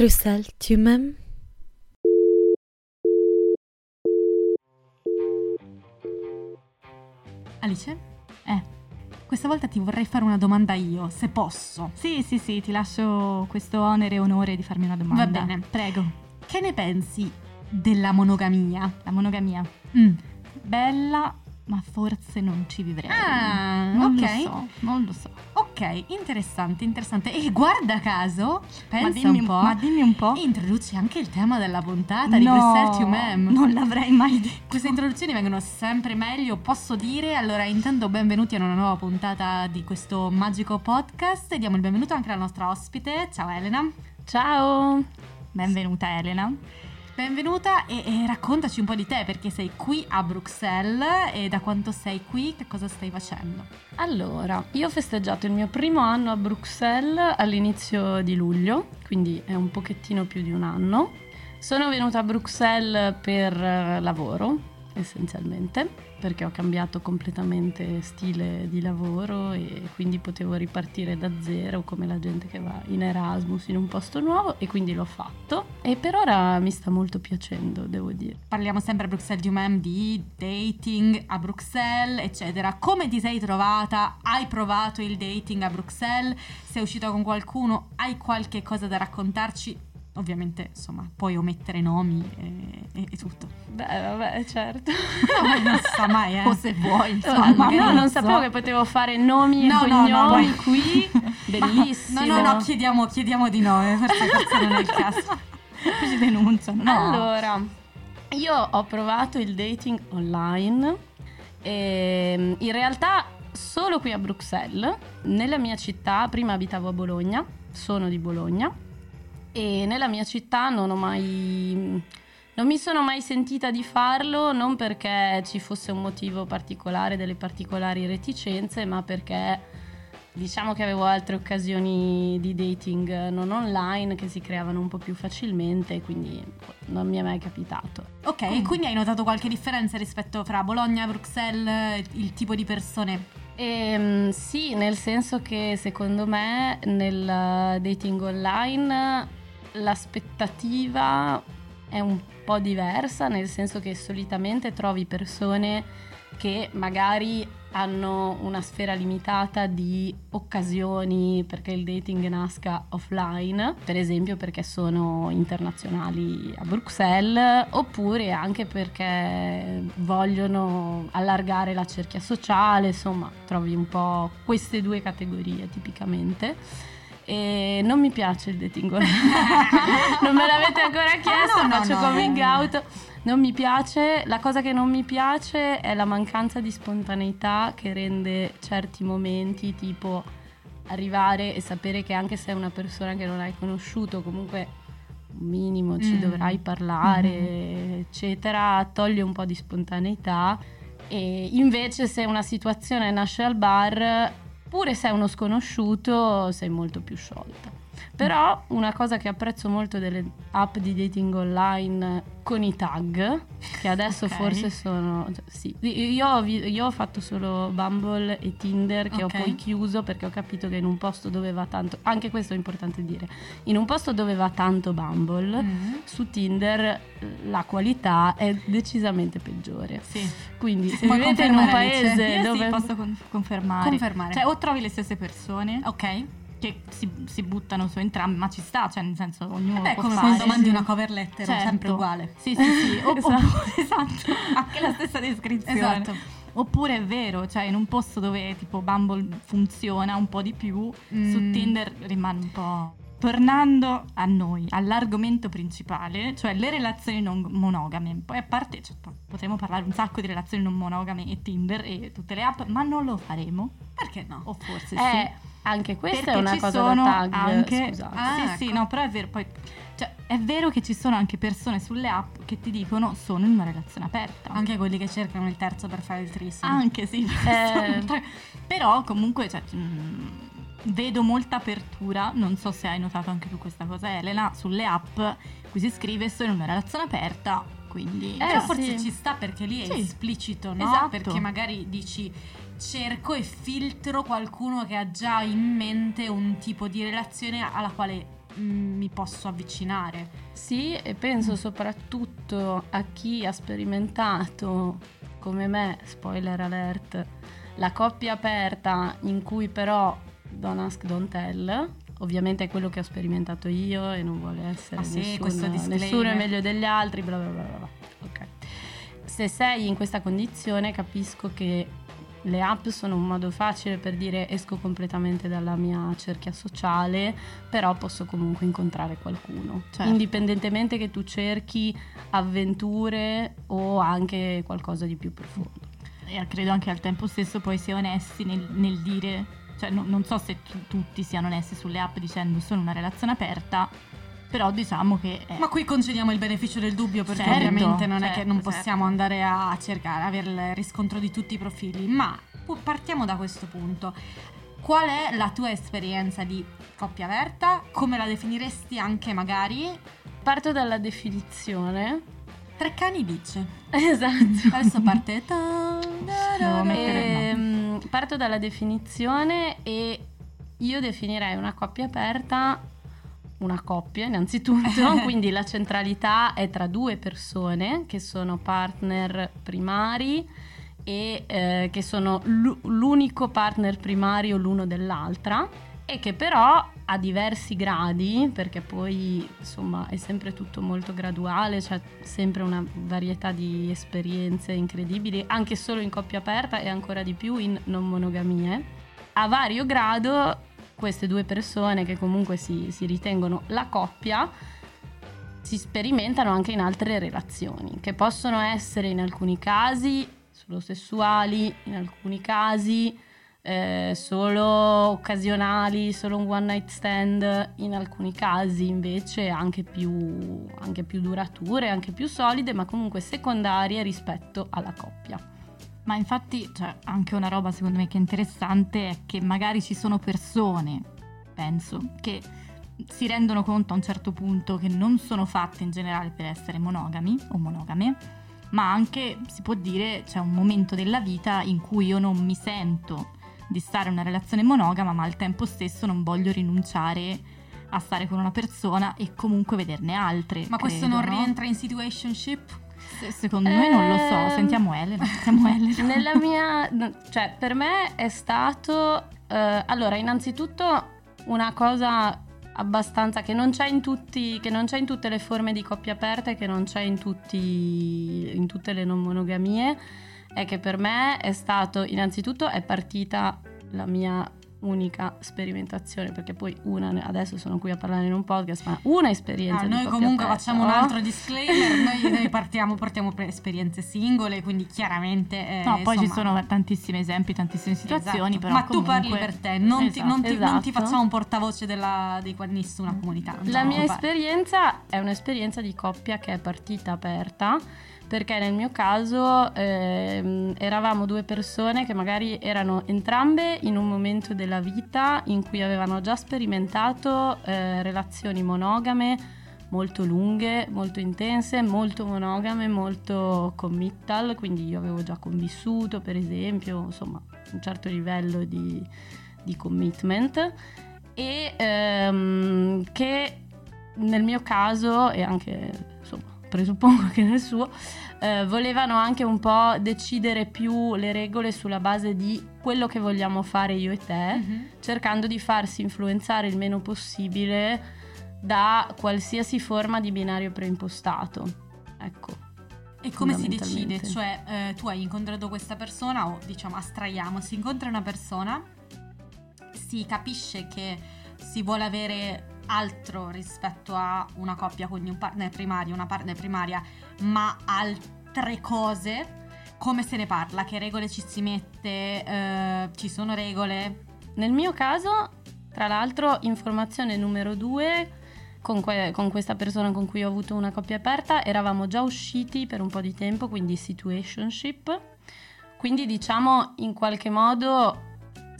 Bruxelles, tu m'aimes Alice? Eh, questa volta ti vorrei fare una domanda io, se posso. Sì, sì, sì, ti lascio questo onere e onore di farmi una domanda. Va bene. Prego. Che ne pensi della monogamia? La monogamia. Mm. Bella, ma forse non ci vivrei. Ah, non ok. lo so, non lo so. Ok, interessante, interessante. E guarda caso, pensa ma dimmi un po'. Ma dimmi un po'. Introduci anche il tema della puntata di no, Bruxelles to Mem. Non l'avrei mai detto. Queste introduzioni vengono sempre meglio, posso dire. Allora, intanto benvenuti a una nuova puntata di questo magico podcast. E diamo il benvenuto anche alla nostra ospite. Ciao Elena. Ciao. Benvenuta Elena. Benvenuta e, e raccontaci un po' di te perché sei qui a Bruxelles e da quanto sei qui, che cosa stai facendo? Allora, io ho festeggiato il mio primo anno a Bruxelles all'inizio di luglio, quindi è un pochettino più di un anno. Sono venuta a Bruxelles per eh, lavoro, essenzialmente, perché ho cambiato completamente stile di lavoro e quindi potevo ripartire da zero come la gente che va in Erasmus in un posto nuovo e quindi l'ho fatto e per ora mi sta molto piacendo, devo dire. Parliamo sempre a Bruxelles du Mem di dating a Bruxelles, eccetera. Come ti sei trovata? Hai provato il dating a Bruxelles? Sei uscita con qualcuno? Hai qualche cosa da raccontarci? Ovviamente, insomma, puoi omettere nomi e, e- e tutto. Beh, vabbè, certo. No, non si sa mai, eh. O se vuoi, insomma. ma no, non sapevo che potevo fare nomi No, e no, no, cognomi no. qui. Bellissimo. No, no, no, chiediamo, chiediamo di no, eh, forse, forse non è il caso. Poi ci denunciano. No. Allora, io ho provato il dating online e mm, in realtà solo qui a Bruxelles, nella mia città, prima abitavo a Bologna, sono di Bologna e nella mia città non ho mai non mi sono mai sentita di farlo, non perché ci fosse un motivo particolare, delle particolari reticenze, ma perché diciamo che avevo altre occasioni di dating non online che si creavano un po' più facilmente, e quindi non mi è mai capitato. Ok, e quindi hai notato qualche differenza rispetto fra Bologna, Bruxelles, il tipo di persone? Ehm, sì, nel senso che secondo me nel dating online l'aspettativa è un po' diversa, nel senso che solitamente trovi persone che magari hanno una sfera limitata di occasioni perché il dating nasca offline, per esempio perché sono internazionali a Bruxelles, oppure anche perché vogliono allargare la cerchia sociale, insomma, trovi un po' queste due categorie tipicamente. E non mi piace il dating online. non me l'avete ancora chiesto, no, no, faccio no, coming no. out. Non mi piace, la cosa che non mi piace è la mancanza di spontaneità che rende certi momenti, tipo arrivare e sapere che anche se è una persona che non hai conosciuto, comunque un minimo ci Mm. dovrai parlare, Mm-hmm. eccetera, toglie un po' di spontaneità. E invece se una situazione nasce al bar, pure se è uno sconosciuto, sei molto più sciolta. Però una cosa che apprezzo molto delle app di dating online con i tag, che adesso Ok. forse sono... cioè, sì, io ho, io ho fatto solo Bumble e Tinder che Ok. ho poi chiuso perché ho capito che in un posto dove va tanto... Anche questo è importante dire. In un posto dove va tanto Bumble, Mm. su Tinder la qualità è decisamente peggiore. Sì, Quindi se Puoi vivete in un paese Io dove... sì, posso con- confermare. Confermare. Cioè, o trovi le stesse persone ok. Che si, si buttano su entrambi, ma ci sta, cioè nel senso ognuno Beh, può come fare. quando mandi una cover letter, Certo. sempre uguale. Sì, sì, sì. O- Esatto. oppure- esatto. Anche la stessa descrizione. Esatto. Oppure è vero, cioè in un posto dove tipo Bumble funziona un po' di più, Mm. su Tinder rimane un po'. Tornando a noi, all'argomento principale, cioè le relazioni non monogame. Poi a parte, cioè, po- potremmo parlare un sacco di relazioni non monogame e Tinder e tutte le app, ma non lo faremo. Perché no? O forse Eh, sì. Anche questa Perché è una ci cosa sono da tag, anche scusate. Ah, sì, sì, ecco. no, però è vero, poi cioè, è vero che ci sono anche persone sulle app che ti dicono sono in una relazione aperta. Anche quelli che cercano il terzo per fare il trisome. Anche sì, Eh. però comunque cioè, mm, vedo molta apertura, non so se hai notato anche tu questa cosa Elena, sulle app qui si scrive sono in una relazione aperta, quindi... Eh, Però sì. forse ci sta perché lì è Sì. esplicito, no? Esatto. Perché magari dici cerco e filtro qualcuno che ha già in mente un tipo di relazione alla quale mm, mi posso avvicinare. Sì, e penso soprattutto a chi ha sperimentato, come me, spoiler alert, la coppia aperta in cui però don't ask, don't tell. Ovviamente è quello che ho sperimentato io e non vuole essere Ah sì, nessuno, disclaimer. nessuno è meglio degli altri, bla bla bla. bla. Ok. Se sei in questa condizione capisco che le app sono un modo facile per dire esco completamente dalla mia cerchia sociale, però posso comunque incontrare qualcuno. Certo. Indipendentemente che tu cerchi avventure o anche qualcosa di più profondo. E credo anche al tempo stesso poi sia onesti nel, nel dire, cioè no- non so se tu- tutti siano onesti sulle app dicendo sono una relazione aperta, però diciamo che... è- Ma qui concediamo il beneficio del dubbio perché Certo, ovviamente non è che certo, non certo. possiamo andare a cercare, avere il riscontro di tutti i profili, ma partiamo da questo punto. Qual è la tua esperienza di coppia aperta? Come la definiresti anche magari? Parto dalla definizione. Tre cani dice. Esatto. Adesso parte. Devo mettere- Ehm, parto dalla definizione e io definirei una coppia aperta una coppia innanzitutto, quindi la centralità è tra due persone che sono partner primari e eh, che sono l'u- l'unico partner primario l'uno dell'altra e che però a diversi gradi, perché poi insomma è sempre tutto molto graduale, c'è sempre una varietà di esperienze incredibili, anche solo in coppia aperta e ancora di più in non monogamie. A vario grado queste due persone che comunque si, si ritengono la coppia si sperimentano anche in altre relazioni, che possono essere in alcuni casi solo sessuali, in alcuni casi eh, solo occasionali, solo un one night stand, in alcuni casi invece anche più, anche più durature, anche più solide, ma comunque secondarie rispetto alla coppia. Ma infatti, cioè, anche una roba secondo me che è interessante è che magari ci sono persone, penso, che si rendono conto a un certo punto che non sono fatte in generale per essere monogami o monogame, ma anche si può dire c'è un momento della vita in cui io non mi sento di stare in una relazione monogama, ma al tempo stesso non voglio rinunciare a stare con una persona e comunque vederne altre. Ma questo credo, non no? rientra in situationship? Se- Secondo me non lo so, Ehm, sentiamo Elena. Sentiamo Elena. Nella mia, cioè per me è stato, eh, allora innanzitutto una cosa abbastanza che non c'è in tutti, che non c'è in tutte le forme di coppia aperta e che non c'è in, tutti, in tutte le non monogamie, è che per me è stato, innanzitutto è partita la mia unica sperimentazione, perché poi una, adesso sono qui a parlare in un podcast, ma una esperienza Ah, noi comunque aperta, facciamo un no? altro disclaimer, noi, noi partiamo, portiamo per esperienze singole, quindi chiaramente... eh, No, poi ci insomma, sono tantissimi esempi, tantissime situazioni, esatto. però Ma tu parli comunque- per te, non, ti, non ti- Esatto. non ti Esatto. facciamo un portavoce della, di nessuna comunità. La mia esperienza è un'esperienza di coppia che è partita aperta perché nel mio caso ehm, eravamo due persone che magari erano entrambe in un momento della vita in cui avevano già sperimentato eh, relazioni monogame molto lunghe, molto intense, molto monogame, molto committal, quindi io avevo già convissuto per esempio, insomma un certo livello di, di commitment. E ehm, che nel mio caso e anche presuppongo che nel suo eh, volevano anche un po' decidere più le regole sulla base di quello che vogliamo fare io e te Mhm. cercando di farsi influenzare il meno possibile da qualsiasi forma di binario preimpostato ecco E come si decide? Cioè, eh, tu hai incontrato questa persona, o diciamo, astraiamo, si incontra una persona, si capisce che si vuole avere altro rispetto a una coppia, quindi un partner primario, una partner primaria, ma altre cose. Come se ne parla? Che regole ci si mette? Eh, ci sono regole? Nel mio caso, tra l'altro, informazione numero due, con, que- con questa persona con cui ho avuto una coppia aperta, eravamo già usciti per un po' di tempo, quindi situationship. Quindi diciamo in qualche modo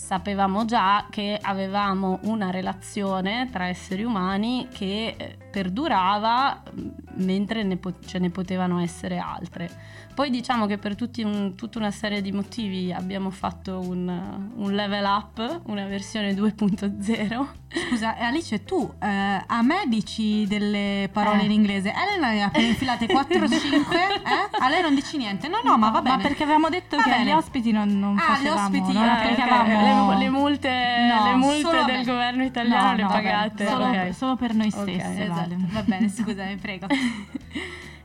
sapevamo già che avevamo una relazione tra esseri umani che eh, perdurava mh, mentre ne, po- ce ne potevano essere altre. Poi diciamo che per un, tutta una serie di motivi abbiamo fatto un, un level up, una versione 2.0. Scusa, Alice, tu eh, a me dici delle parole Eh. in inglese. Elena ne ha appena infilate 4 o 5. Eh? A lei non dici niente. No, no, ma va bene. Ma perché avevamo detto Va che bene. gli ospiti non, non Ah, gli facevamo, ospiti, non eh, applicavamo le, le multe, No, le multe a me. del governo italiano No, le pagate. Solo, ok. solo per noi stessi, Esatto. Vale. Va bene, scusami, prego.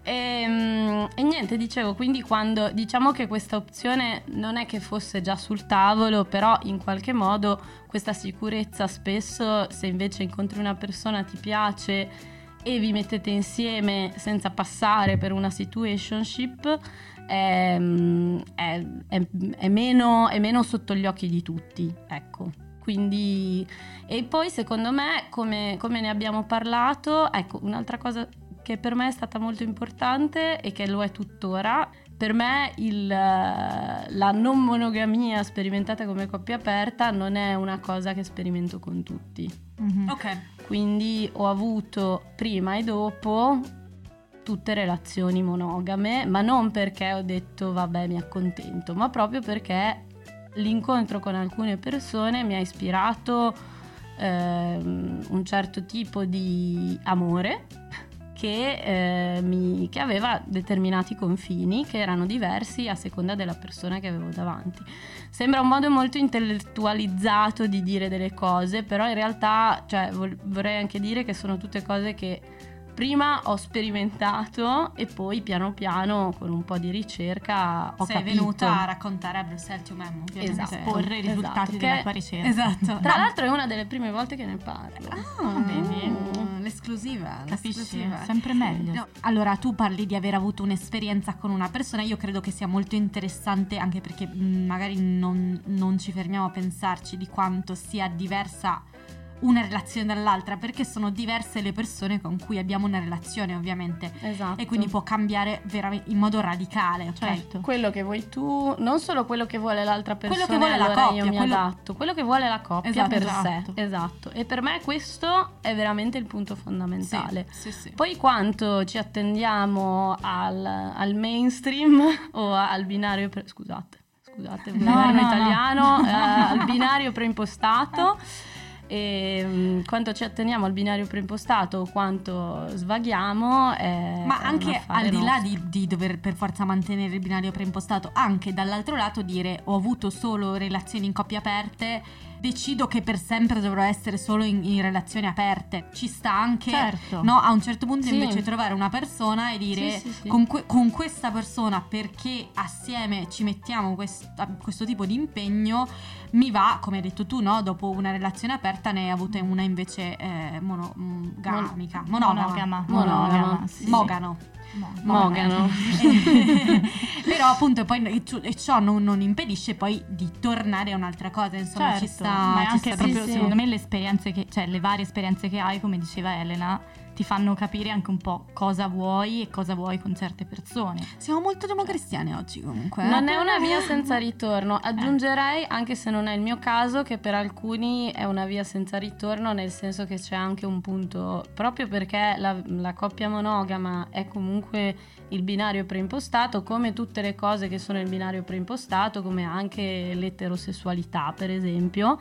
E, mm, e niente, dicevo, quindi quando diciamo che questa opzione non è che fosse già sul tavolo, però in qualche modo questa sicurezza spesso se invece incontri una persona ti piace e vi mettete insieme senza passare per una situationship è, mm, è- è- è meno, è meno sotto gli occhi di tutti, ecco. Quindi, e poi secondo me, come, come ne abbiamo parlato, ecco, un'altra cosa che per me è stata molto importante e che lo è tuttora. Per me il, la non monogamia sperimentata come coppia aperta non è una cosa che sperimento con tutti. Mhm. Ok. Quindi ho avuto prima e dopo tutte relazioni monogame, ma non perché ho detto vabbè mi accontento, ma proprio perché l'incontro con alcune persone mi ha ispirato ehm, un certo tipo di amore che, eh, mi- che aveva determinati confini che erano diversi a seconda della persona che avevo davanti. Sembra un modo molto intellettualizzato di dire delle cose, però in realtà cioè, vorrei anche dire che sono tutte cose che prima ho sperimentato e poi piano piano con un po' di ricerca ho Sei capito. venuta a raccontare a Bruxelles to Memo, ovviamente. Esatto. Porre i risultati Esatto, della che- tua ricerca. Esatto. Tra l'altro è una delle prime volte che ne parlo. Ah, vedi? mm, l'esclusiva, Capisci? l'esclusiva. Sempre meglio. No, allora, tu parli di aver avuto un'esperienza con una persona, io credo che sia molto interessante anche perché mh, magari non, non ci fermiamo a pensarci di quanto sia diversa una relazione dall'altra, perché sono diverse le persone con cui abbiamo una relazione ovviamente Esatto. e quindi può cambiare veramente in modo radicale, ok? Certo. quello che vuoi tu, non solo quello che vuole l'altra persona, Quello che vuole la allora coppia, io mi quello- adatto, quello che vuole la coppia Esatto, per esatto. sé. Esatto. E per me questo è veramente il punto fondamentale. Sì, sì, sì. Poi quanto ci attendiamo al, al mainstream o al binario pre- scusate, scusate, il No, no, no. italiano, eh, al binario preimpostato. E mm, quanto ci atteniamo al binario preimpostato quanto svaghiamo è Ma anche al di là di, di dover per forza mantenere il binario preimpostato, anche dall'altro lato dire ho avuto solo relazioni in coppie aperte, decido che per sempre dovrò essere solo in, in relazioni aperte. Ci sta anche Certo. no, a un certo punto Sì. invece trovare una persona e dire Sì, sì. Con, que- con questa persona perché assieme ci mettiamo questa- questo tipo di impegno mi va, come hai detto tu, no? dopo una relazione aperta ne hai avute una invece eh, monogamica, monogama. Monogama. Monogama, sì. Mogano. Mo- Mogano. Però appunto poi e ciò- non, non impedisce poi di tornare a un'altra cosa, insomma ci Certo, sta, ma ci anche sta proprio, sì. secondo me, le esperienze che, cioè le varie esperienze che hai, come diceva Elena, ti fanno capire anche un po' cosa vuoi e cosa vuoi con certe persone. Siamo molto democristiani oggi comunque. eh? Non è una via senza ritorno. Aggiungerei, anche se non è il mio caso, che per alcuni è una via senza ritorno, nel senso che c'è anche un punto, proprio perché la, la coppia monogama è comunque il binario preimpostato, come tutte le cose che sono il binario preimpostato, come anche l'eterosessualità, per esempio,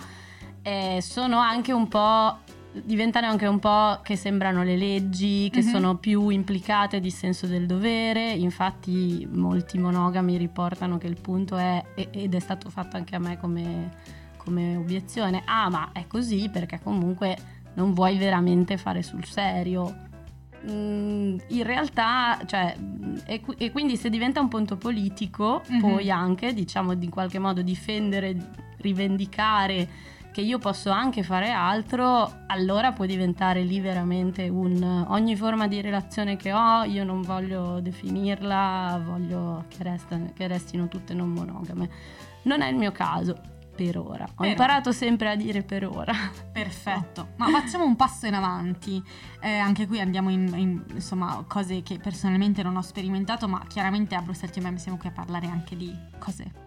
eh, sono anche un po'. Diventano anche un po' che sembrano le leggi, che Mhm. sono più implicate di senso del dovere. Infatti, molti monogami riportano che il punto è, ed è stato fatto anche a me come, come obiezione: ah, ma è così perché comunque non vuoi veramente fare sul serio. Mm, in realtà, cioè, e, e quindi se diventa un punto politico, Mhm. poi anche, diciamo, di in qualche modo difendere, rivendicare che io posso anche fare altro, allora può diventare lì veramente un ogni forma di relazione che ho, io non voglio definirla, voglio che, resta- che restino tutte non monogame. Non è il mio caso per ora. Ho Però- imparato sempre a dire per ora. Perfetto, ma facciamo un passo in avanti. Eh, anche qui andiamo in, in, insomma cose che personalmente non ho sperimentato, ma chiaramente a Bruxelles TMM siamo qui a parlare anche di cose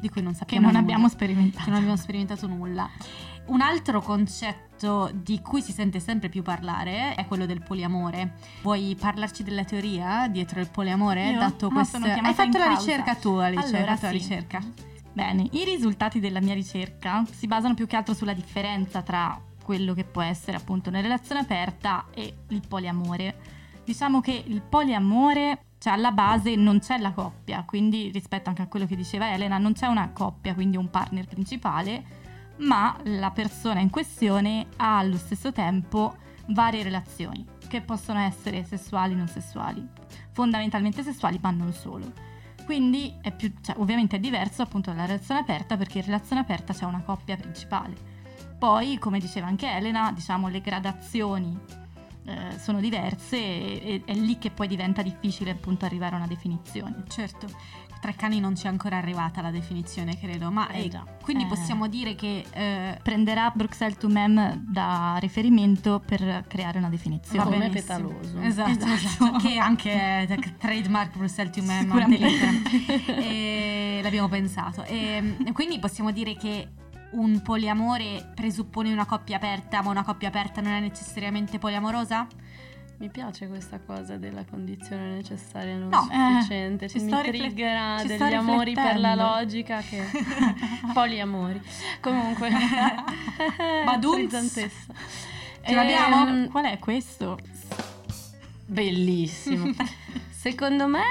di cui non Che sappiamo non nulla, abbiamo sperimentato. che non abbiamo sperimentato nulla. Un altro concetto di cui si sente sempre più parlare è quello del poliamore. Vuoi parlarci della teoria dietro il poliamore? Io? Dato Ah, questo... Hai fatto la ricerca tu, Alice, Allora, la sì. ricerca. Bene, i risultati della mia ricerca si basano più che altro sulla differenza tra quello che può essere appunto una relazione aperta e il poliamore. Diciamo che il poliamore, cioè alla base non c'è la coppia, quindi rispetto anche a quello che diceva Elena, non c'è una coppia, quindi un partner principale, ma la persona in questione ha allo stesso tempo varie relazioni, che possono essere sessuali non sessuali, fondamentalmente sessuali, ma non solo. Quindi è più, cioè, ovviamente è diverso appunto dalla relazione aperta perché in relazione aperta c'è una coppia principale. Poi, come diceva anche Elena, diciamo le gradazioni eh, sono diverse e, e è lì che poi diventa difficile appunto arrivare a una definizione. Certo, tra cani non c'è ancora arrivata la definizione, credo, ma Eh eh, già. quindi Eh. possiamo dire che eh, Prenderà Bruxelles to Mem da riferimento per creare una definizione. va benissimo. petaloso. Esatto, Esatto. esatto, che anche è trademark Bruxelles to Mem Sicuramente. l'abbiamo pensato. E, quindi possiamo dire che un poliamore presuppone una coppia aperta, ma una coppia aperta non è necessariamente poliamorosa? Mi piace questa cosa della condizione necessaria non No, sufficiente. eh, ci mi sto riflet- triggera ci degli amori per la logica che poliamori. Comunque, Badunz. frizzantessa. Ce l'abbiamo? Ehm, Qual è questo? Bellissimo. Secondo me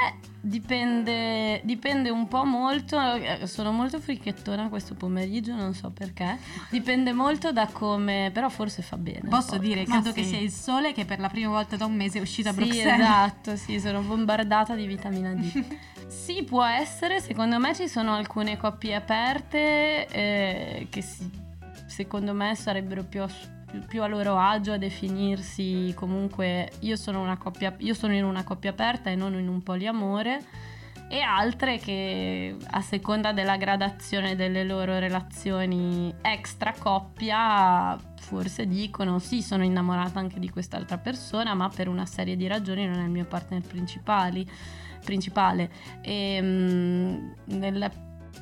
dipende, dipende un po' molto, eh, sono molto fricchettona questo pomeriggio, non so perché, dipende molto da come, però forse fa bene. Posso dire, credo che sì. sia il sole che per la prima volta da un mese è uscito a Sì, Bruxelles. esatto, sì, sono bombardata di vitamina D. sì, può essere, secondo me ci sono alcune coppie aperte eh, che si- secondo me sarebbero più, a- più- a loro agio a definirsi comunque io sono, coppia, io sono in una coppia aperta e non in un poliamore e altre che a seconda della gradazione delle loro relazioni extra coppia forse dicono sì sono innamorata anche di quest'altra persona ma per una serie di ragioni non è il mio partner principale. E mm, nelle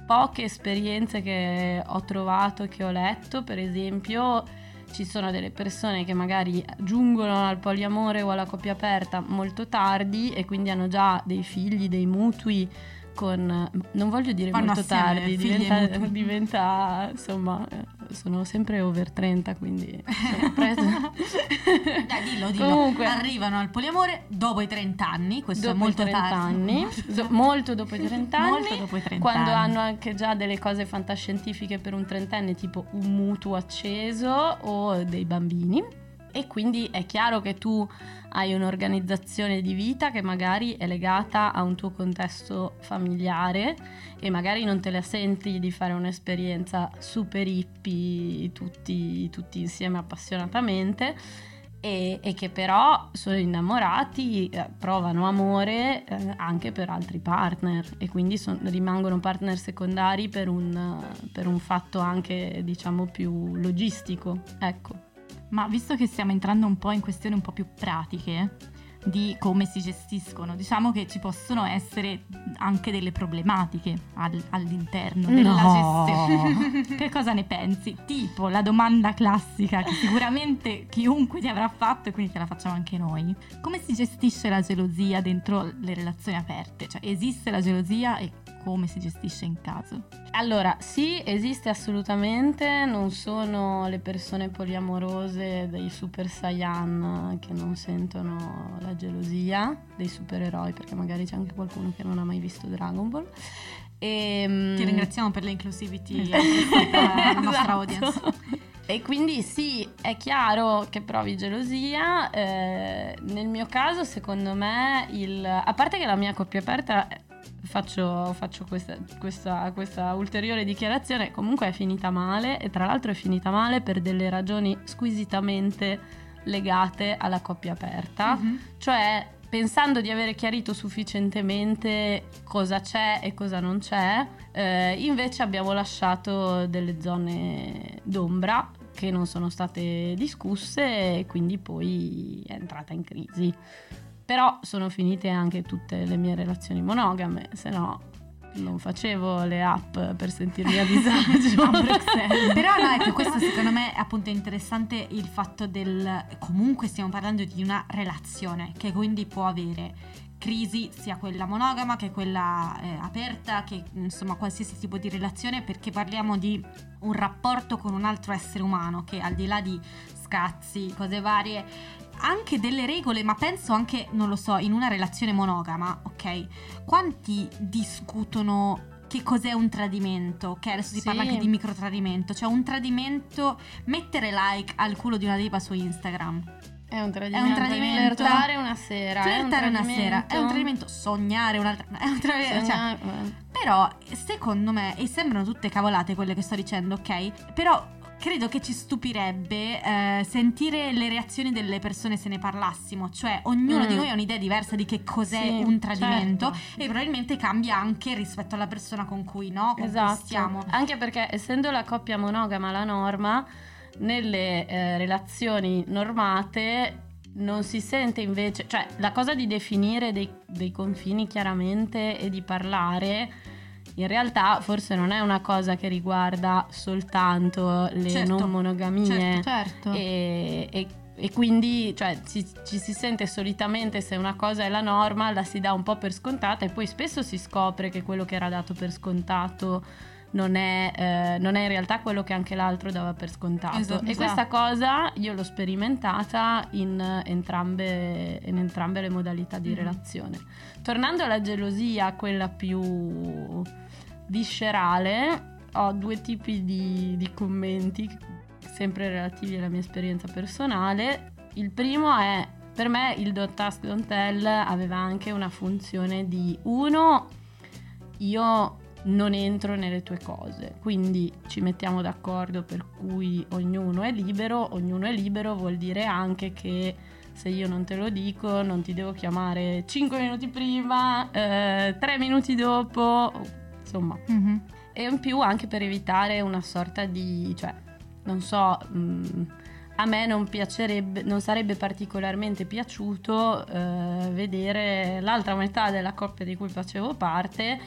poche esperienze che ho trovato e che ho letto per esempio ci sono delle persone che magari giungono al poliamore o alla coppia aperta molto tardi e quindi hanno già dei figli, dei mutui con... non voglio dire Fanno molto tardi, diventa, diventa, insomma, eh, sono sempre over 30 quindi... sono preso- Dai, dillo, dillo. Comunque, Arrivano al poliamore dopo i 30 anni, questo è molto i 30 tardi. anni, do- molto dopo i 30 anni, Molto dopo i 30 quando anni. hanno anche già delle cose fantascientifiche per un trentenne, tipo un mutuo acceso o dei bambini. E quindi è chiaro che tu hai un'organizzazione di vita che magari è legata a un tuo contesto familiare e magari non te la senti di fare un'esperienza super hippie tutti, tutti insieme appassionatamente e, e che però sono innamorati, eh, provano amore eh, anche per altri partner e quindi son- rimangono partner secondari per un, per un fatto anche diciamo più logistico. Ecco. Ma visto che stiamo entrando un po' in questioni un po' più pratiche di come si gestiscono, diciamo che ci possono essere anche delle problematiche al- all'interno della No. gestione. che cosa ne pensi? Tipo la domanda classica che sicuramente chiunque ti avrà fatto e quindi te la facciamo anche noi. Come si gestisce la gelosia dentro le relazioni aperte? Cioè esiste la gelosia e come si gestisce in caso? Allora, sì, esiste assolutamente, non sono le persone poliamorose dei super saiyan che non sentono la gelosia dei supereroi, perché magari c'è anche qualcuno che non ha mai visto Dragon Ball. E, Ti ringraziamo per l'inclusivity Esatto. alla nostra Esatto. audience. E quindi sì, è chiaro che provi gelosia. eh, nel mio caso, secondo me, il... a parte che la mia coppia aperta, faccio, faccio questa, questa- questa ulteriore dichiarazione, comunque è finita male e tra l'altro è finita male per delle ragioni squisitamente legate alla coppia aperta. Mhm. Cioè, pensando di avere chiarito sufficientemente cosa c'è e cosa non c'è, eh, invece abbiamo lasciato delle zone d'ombra che non sono state discusse e quindi poi è entrata in crisi. Però sono finite anche tutte le mie relazioni monogame, se no non facevo le app per sentirmi a disagio a Bruxelles. Però no, ecco, questo secondo me appunto è interessante il fatto del comunque stiamo parlando di una relazione che quindi può avere crisi sia quella monogama che quella eh, aperta, che insomma qualsiasi tipo di relazione perché parliamo di un rapporto con un altro essere umano che al di là di scazzi, cose varie, anche delle regole, ma penso anche, non lo so, in una relazione monogama, ok? Quanti discutono che cos'è un tradimento? Ok, adesso si Sì. parla anche di microtradimento, cioè un tradimento, mettere like al culo di una diva su Instagram. È un tradimento. È un tradimento. Flirtare una sera. Flirtare un una sera, è un tradimento, sognare un'altra... È un tradimento, cioè, Sognare- eh. però, secondo me, e sembrano tutte cavolate quelle che sto dicendo, ok? Però credo che ci stupirebbe eh, sentire le reazioni delle persone se ne parlassimo. Cioè, ognuno Mm. di noi ha un'idea diversa di che cos'è Sì, un tradimento certo. e probabilmente cambia anche rispetto alla persona con cui, no? Con cui Esatto. stiamo. Anche perché essendo la coppia monogama la norma, nelle eh, relazioni normate non si sente invece, cioè la cosa di definire dei, dei confini chiaramente e di parlare, in realtà forse non è una cosa che riguarda soltanto le Certo, non monogamie. certo, Certo. E, e- e quindi cioè, ci, ci si sente solitamente se una cosa è la norma, la si dà un po' per scontata e poi spesso si scopre che quello che era dato per scontato non è, eh, non è in realtà quello che anche l'altro dava per scontato. Esatto. E questa cosa io l'ho sperimentata in entrambe, in entrambe le modalità di Mhm. relazione. Tornando alla gelosia, quella più viscerale, ho due tipi di, di commenti, sempre relativi alla mia esperienza personale. Il primo è, per me il Don't Ask Don't Tell aveva anche una funzione di uno, io non entro nelle tue cose, quindi ci mettiamo d'accordo per cui ognuno è libero, ognuno è libero vuol dire anche che se io non te lo dico non ti devo chiamare 5 minuti prima, 3 minuti dopo, insomma. Mhm. E in più anche per evitare una sorta di, cioè, non so, mh, a me non piacerebbe, non sarebbe particolarmente piaciuto eh, vedere l'altra metà della coppia di cui facevo parte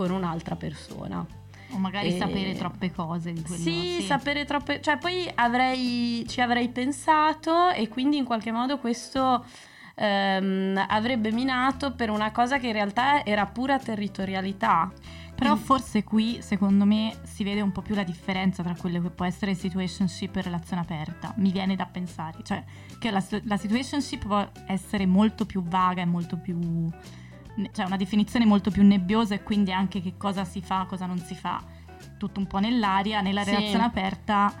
con un'altra persona. O magari E- sapere troppe cose di quello. Sì, sapere troppe, cioè poi avrei, ci avrei pensato e quindi in qualche modo questo ehm, avrebbe minato per una cosa che in realtà era pura territorialità. Però forse qui, secondo me, si vede un po' più la differenza tra quello che può essere situationship e relazione aperta. Mi viene da pensare. Cioè, che la, la situationship può essere molto più vaga e molto più... cioè una definizione molto più nebbiosa e quindi anche che cosa si fa, cosa non si fa, tutto un po' nell'aria. Nella Sì. relazione aperta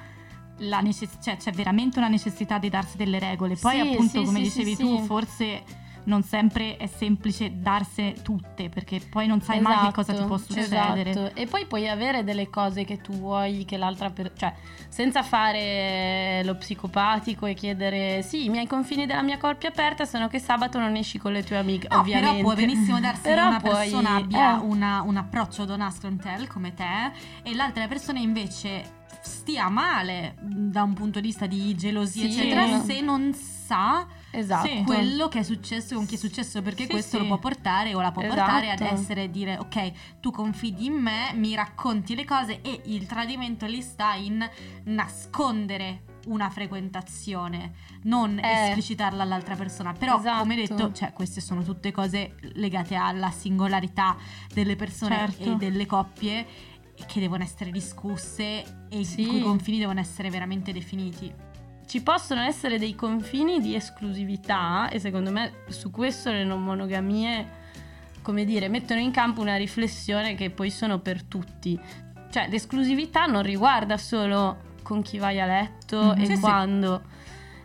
la necess- cioè, c'è veramente una necessità di darsi delle regole. Poi Sì, appunto, sì, come dicevi tu, forse non sempre è semplice darsene tutte perché poi non sai mai che cosa ti può Esatto, succedere. esatto. E poi puoi avere delle cose che tu vuoi che l'altra per... cioè senza fare lo psicopatico e chiedere sì, i miei confini della mia coppia aperta sono che sabato non esci con le tue amiche, No, ovviamente. però può benissimo darsi che Però una puoi- persona abbia eh. una- un approccio don't ask don't tell come te e l'altra persona invece stia male da un punto di vista di gelosia Sì. eccetera se non sa Esatto. Quello che è successo con chi è successo perché Sì, questo sì. lo può portare o la può Esatto. portare ad essere dire ok tu confidi in me mi racconti le cose e il tradimento lì sta in nascondere una frequentazione non Eh. esplicitarla all'altra persona però come Esatto. detto cioè queste sono tutte cose legate alla singolarità delle persone Certo. e delle coppie che devono essere discusse e Sì. i cui confini devono essere veramente definiti Ci possono essere dei confini di esclusività e secondo me su questo le non monogamie, come dire, mettono in campo una riflessione che poi sono per tutti. Cioè l'esclusività non riguarda solo con chi vai a letto Mhm. e Sì, sì.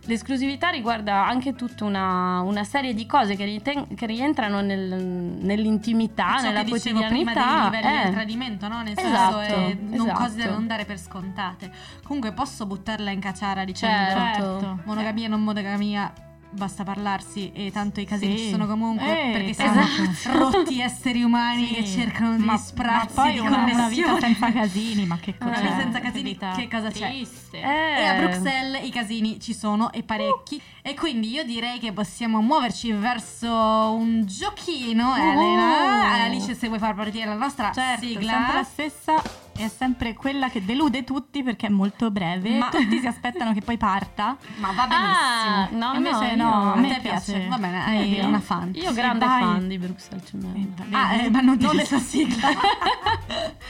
L'esclusività riguarda anche tutta una, una serie di cose che, riten- che rientrano nel- nell'intimità, nella dicevo prima dei quotidianità. livelli eh. del tradimento, no? Nel Esatto, senso, eh, non esatto. cose da non dare per scontate. Comunque posso buttarla in cacciara dicendo Certo. Monogamia, non monogamia, basta parlarsi e tanto i casini Sì. ci sono comunque Eh, perché esatto. siamo rotti esseri umani Sì. che cercano degli ma, sprazzi ma poi di una, una vita senza casini, ma che Una cosa vita c'è? senza casini, vita che cosa c'è? triste. Eh. E a Bruxelles i casini ci sono e parecchi. E quindi io direi che possiamo muoverci verso un giochino, Elena. Alice, se vuoi far partire la nostra Certo, sigla. sempre la stessa è sempre quella che delude tutti perché è molto breve. Ma- Tutti si aspettano che poi parta. Ma va benissimo. Ah, no, Invece no, no, a me piace? piace. Va bene, hai una fan. Io grande vai. fan di Bruxelles Cement. Ah, eh, ma non dire la sigla.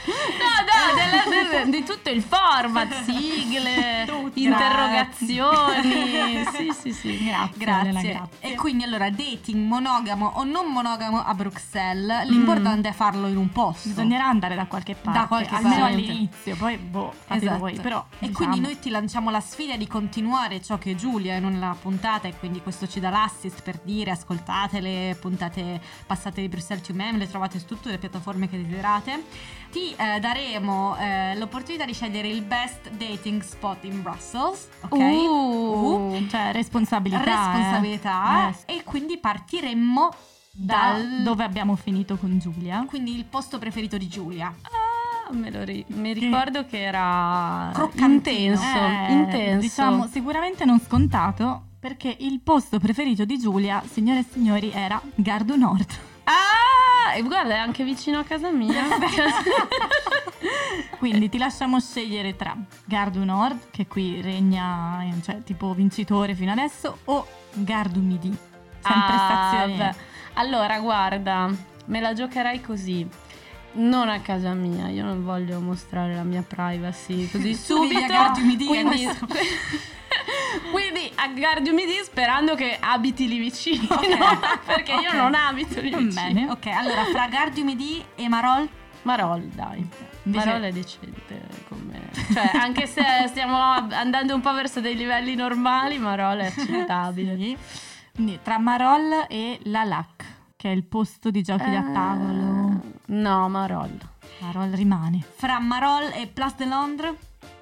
No, no, della- del- di tutto il format, sigle, Tutti. interrogazioni. Sì, sì, sì. Grazie. Grazie. grazie. E quindi allora, dating monogamo o non monogamo a Bruxelles, l'importante è farlo in un posto. Bisognerà andare da qualche parte, Da qualche almeno parte. all'inizio, poi boh, fate Esatto. voi. Però, e diciamo, quindi noi ti lanciamo la sfida di continuare ciò che Giulia in una puntata e quindi questo ci dà l'assist per dire ascoltate le puntate passate di Bruxelles to Mem, le trovate su tutte le piattaforme che desiderate. Ti eh, daremo eh, l'opportunità di scegliere il best dating spot in Brussels, ok? Uh. cioè responsabilità. responsabilità eh. Eh, e quindi partiremmo da dal dove abbiamo finito con Giulia. quindi il posto preferito di Giulia. Me lo ri- mi ricordo che era intenso, Eh, intenso. Diciamo sicuramente non scontato perché il posto preferito di Giulia, signore e signori, era Gardu Nord. Ah, e guarda, è anche vicino a casa mia. Quindi ti lasciamo scegliere tra Gardu Nord, che qui regna, eh, cioè tipo vincitore fino adesso, o Gardu Midi, sempre Ah, stazione. Allora, guarda, me la giocherai così. Non a casa mia, io non voglio mostrare la mia privacy così subito. Quindi, quindi a Gardu Midi sperando che abiti lì vicino, perché io Ok. non abito lì vicino. Bene. Ok, allora fra Gardu Midi e Marol Marol, dai. Invece- Marol è decente con me. Cioè, anche se stiamo andando un po' verso dei livelli normali, Marol è accettabile. Sì. Quindi tra Marol e La Lac, che è il posto di giochi da Eh, tavolo. No, Marol. Marol rimane. fra Marol e Place de Londres.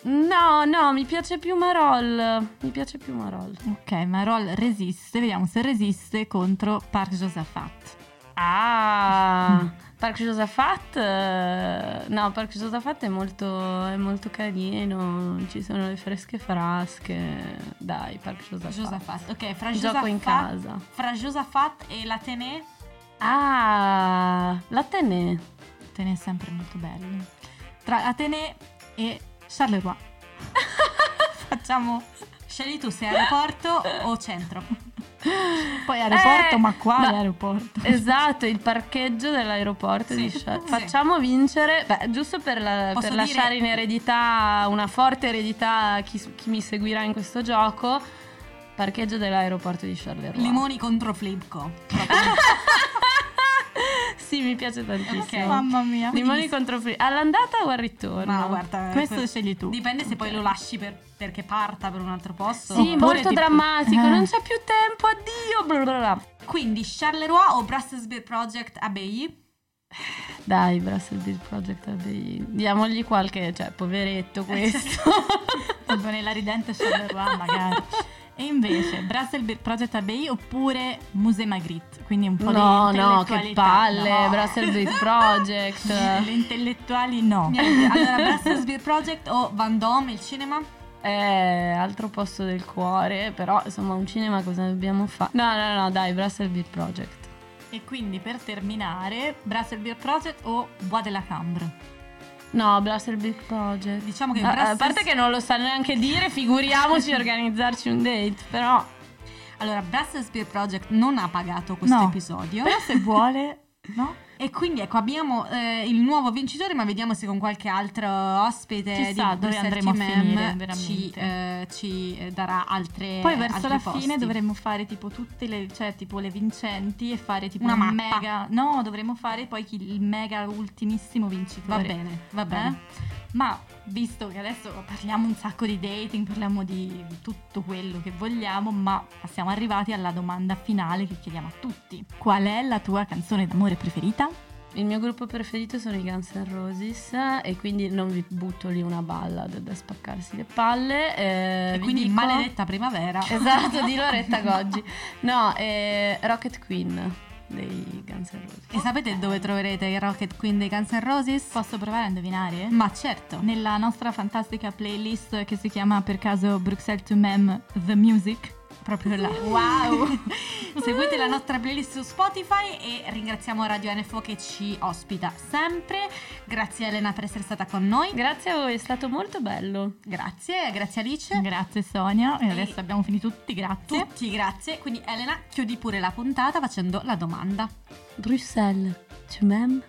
No, no, mi piace più Marol. Mi piace più Marol. Ok, Marol resiste, vediamo se resiste contro Park Josaphat. Ah, Park Josaphat. eh, No, Park Josaphat è molto, è molto carino. Ci sono le fresche frasche. Dai, Park Josaphat. Josaphat. Ok, fra Gioco in casa. fra Josaphat e l'Atene. Ah, l'Atene. Te ne è sempre molto bello. Tra Atene e Charleroi. Facciamo Scegli tu se aeroporto o centro. poi aeroporto, Eh, ma quale ma- aeroporto? Esatto, il parcheggio dell'aeroporto di Sì, Sha- sì. Facciamo vincere, beh, giusto per, la- per dire- lasciare in eredità una forte eredità a chi, chi mi seguirà in questo gioco. Parcheggio dell'aeroporto di Charleroi. Limoni contro Flipco. sì, mi piace tantissimo. Ok. Mamma mia. Limoni contro Fri- All'andata o al ritorno? Ma guarda, Questo que- scegli tu. Dipende se poi lo lasci per- perché parta per un altro posto. Sì, molto drammatico, Eh. non c'è più tempo, addio. bla bla bla. Quindi Charleroi o Brussels Beer Project a Bay? Dai, Brussels Beer Project, dai, diamogli qualche, cioè, poveretto questo. Tipo nella ridente Charleroi magari. E invece Brussels Project Abbey oppure Musée Magritte, quindi un po' no, di no, che palle, No. Brussels Beer Project. Le intellettuali no. Niente, allora Brussels Beer Project o Van Dome, il cinema? Eh, altro posto del cuore, però insomma un cinema cosa dobbiamo fare? No, no, no, dai, Brussels Beer Project. E quindi per terminare Brussels Beer Project o Bois de la Cambre. No, Brussels Beer Project. Diciamo che A, a Brussels- parte che non lo sa neanche dire, figuriamoci organizzarci un date, però Allora, Brussels Beer Project non ha pagato questo No. episodio. Però se vuole, no? E quindi ecco, abbiamo eh, il nuovo vincitore, ma vediamo se con qualche altro ospite Chissà di dove Bruxelles andremo a finire, veramente. ci, eh, ci, eh, darà altre Poi verso la posti. fine dovremmo fare tipo tutte le, cioè tipo le vincenti e fare tipo Una un mappa. mega. No, dovremmo fare poi chi- il mega ultimissimo Va vincitore. bene, va bene. Eh? Ma visto che adesso parliamo un sacco di dating, parliamo di tutto quello che vogliamo, ma siamo arrivati alla domanda finale che chiediamo a tutti. Qual è la tua canzone d'amore preferita? Il mio gruppo preferito sono i Guns N' Roses e quindi non vi butto lì una ballad da spaccarsi le palle. eh, E quindi dico- maledetta primavera. Esatto, di Loretta Goggi. No, eh, Rocket Queen dei Guns N' Roses. E sapete dove troverete i Rocket Queen dei Guns N' Roses? Posso provare a indovinare? Ma certo. Nella nostra fantastica playlist che si chiama per caso Bruxelles to Mem The Music. Proprio là. Wow! Seguite la nostra playlist su Spotify e ringraziamo Radio NFO che ci ospita sempre. Grazie Elena per essere stata con noi. Grazie a voi, è stato molto bello. Grazie, grazie Alice. Grazie Sonia. E E- adesso abbiamo finito tutti, grazie. Tutti grazie. Quindi Elena, chiudi pure la puntata facendo la domanda. Bruxelles, tu m'aimes?